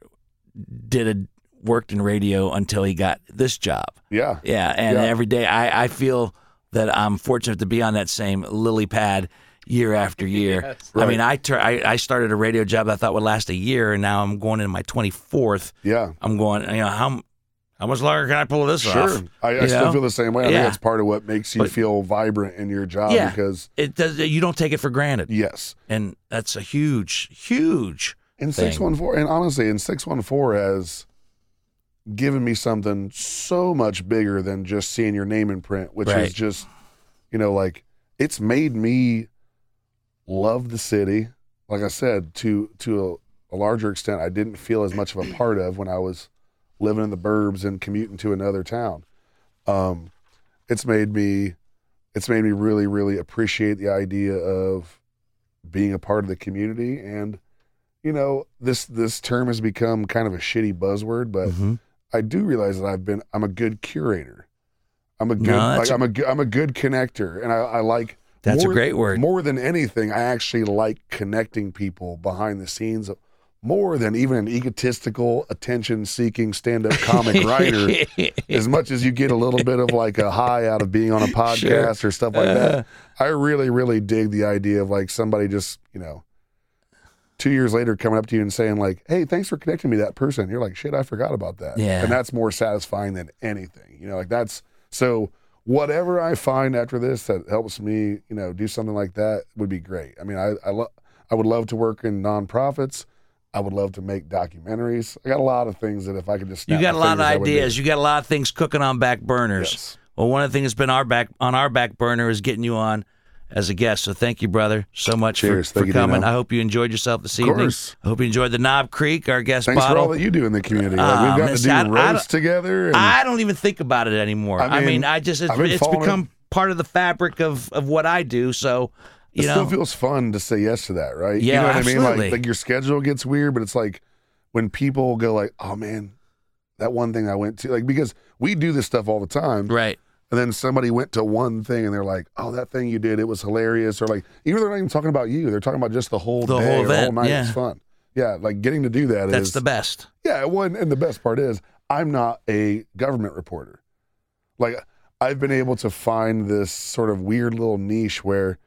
did a worked in radio until he got this job. yeah, Yeah, and Yeah. every day I, I feel that I'm fortunate to be on that same lily pad year after year. Yes. I mean, I, I I started a radio job I thought would last a year, and now I'm going into my 24th. yeah, I'm going, you know, how how much longer can I pull this sure. off? I, I still feel the same way. I Yeah. think that's part of what makes you But- feel vibrant in your job Yeah. because It does. You don't take it for granted, yes, and that's a huge, huge. in six one four, and honestly, in six one four has given me something so much bigger than just seeing your name in print, which Right. is just, you know, like it's made me love the city. Like I said, to to a, a larger extent, I didn't feel as much of a part of when I was living in the burbs and commuting to another town. Um, it's made me, it's made me really, really appreciate the idea of being a part of the community and you know this this term has become kind of a shitty buzzword but Mhm. I do realize that i've been i'm a good curator. I'm a good No, like a- i'm a good i'm a good connector and i, I like That's a great word. more than anything i actually like connecting people behind the scenes more than even an egotistical attention seeking stand-up comic writer. As much as you get a little bit of like a high out of being on a podcast or stuff like that, uh-huh. I really, really dig the idea of like somebody just, you know, two years later coming up to you and saying like, "Hey, thanks for connecting me to that person." You're like, "Shit, I forgot about that." Yeah. and that's more satisfying than anything. You know, like that's so. Whatever I find after this that helps me, you know, do something like that would be great. I mean, I I, lo- I would love to work in nonprofits. I would love to make documentaries. I got a lot of things that if I could just You got a lot of ideas. You got a lot of things cooking on back burners. Yes. Well, one of the things that's been our back on our back burner is getting you on as a guest. So thank you, brother, so much Cheers. for, for coming. Dino. I hope you enjoyed yourself this Of evening. course. I hope you enjoyed the Knob Creek, our guest Thanks for all that you do in the community. Like, Ah, we've got man, to do I roasts together. And I don't even think about it anymore. I I mean, mean, I just it's, it's become part of the fabric of of what I do. So you it know, still feels fun to say yes to that, right? Yeah, you know what I mean? absolutely. Like, like your schedule gets weird, but it's like when people go like, "Oh man, that one thing I went to," like because we do this stuff all the time, right? And then somebody went to one thing and they're like, "Oh, that thing you did, it was hilarious," or like even they're not even talking about you, they're talking about just the whole The day whole the whole night. yeah. It's fun. Yeah, like getting to do that is That's the best. Yeah, well, and, and the best part is I'm not a government reporter. Like I've been able to find this sort of weird little niche where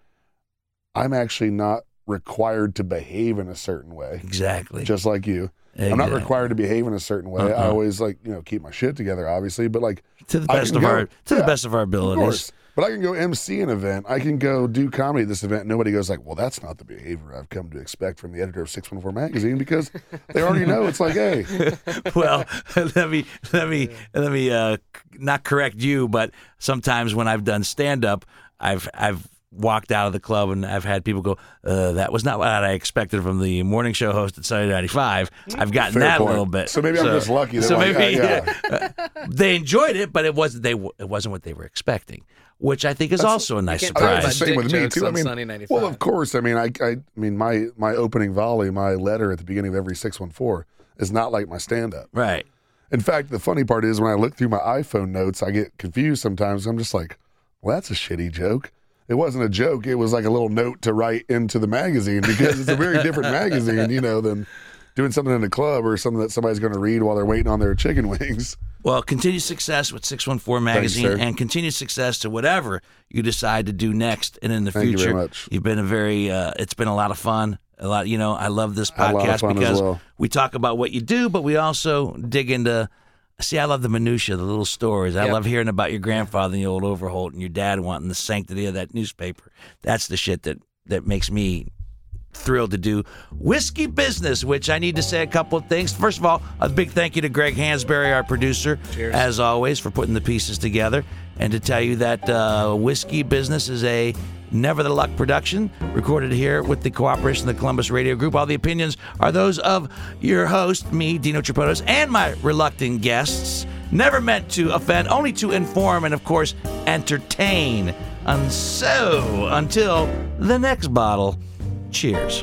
I'm actually not required to behave in a certain way, Exactly. just like you. I'm not required to behave in a certain way. I Uh-uh. always like, you know, keep my shit together, obviously, but like, to the best of go. our to the best of our abilities. course. But I can go MC an event. I can go do comedy at this event. Nobody goes like, well, that's not the behavior I've come to expect from the editor of 614 magazine because they already know it's like, hey, well, let me let me let me uh, not correct you, but sometimes when I've done stand up, I've I've walked out of the club and I've had people go, uh, "That was not what I expected from the morning show host at Sunny ninety five. I've gotten Fair that point. a little bit. So maybe I'm just lucky that, So like, maybe uh, they enjoyed it, but it wasn't they it wasn't what they were expecting, which I think is also a nice can't I think surprise. it's the Dick same with me too. I mean, Sunny 95. well, of course. I mean, I, I, I mean, my my opening volley, my letter at the beginning of every 614 is not like my stand up. Right. In fact, the funny part is when I look through my iPhone notes, I get confused sometimes. I'm just like, well, that's a shitty joke. It wasn't a joke. It was like a little note to write into the magazine because it's a very different magazine, you know, than doing something in a club or something that somebody's going to read while they're waiting on their chicken wings. Well, continued success with 614 Magazine and continued success to whatever you decide to do next and in the Thank you future. very much. You've been a very, uh, it's been a lot of fun. A lot, you know, I love this A lot of podcast because well. we talk about what you do, but we also dig into. See, I love the minutia, the little stories. I Yep. love hearing about your grandfather and the old Overholt and your dad wanting the sanctity of that newspaper. That's the shit that that makes me thrilled to do whiskey business, which I need to say a couple of things. First of all, a big thank you to Greg Hansberry, our producer, Cheers. as always, for putting the pieces together. And to tell you that uh, whiskey business is a Never the Luck production, recorded here with the cooperation of the Columbus Radio Group. All the opinions are those of your host, me, Dino Tripodis, and my reluctant guests. Never meant to offend, only to inform and, of course, entertain. And so, until the next bottle, cheers.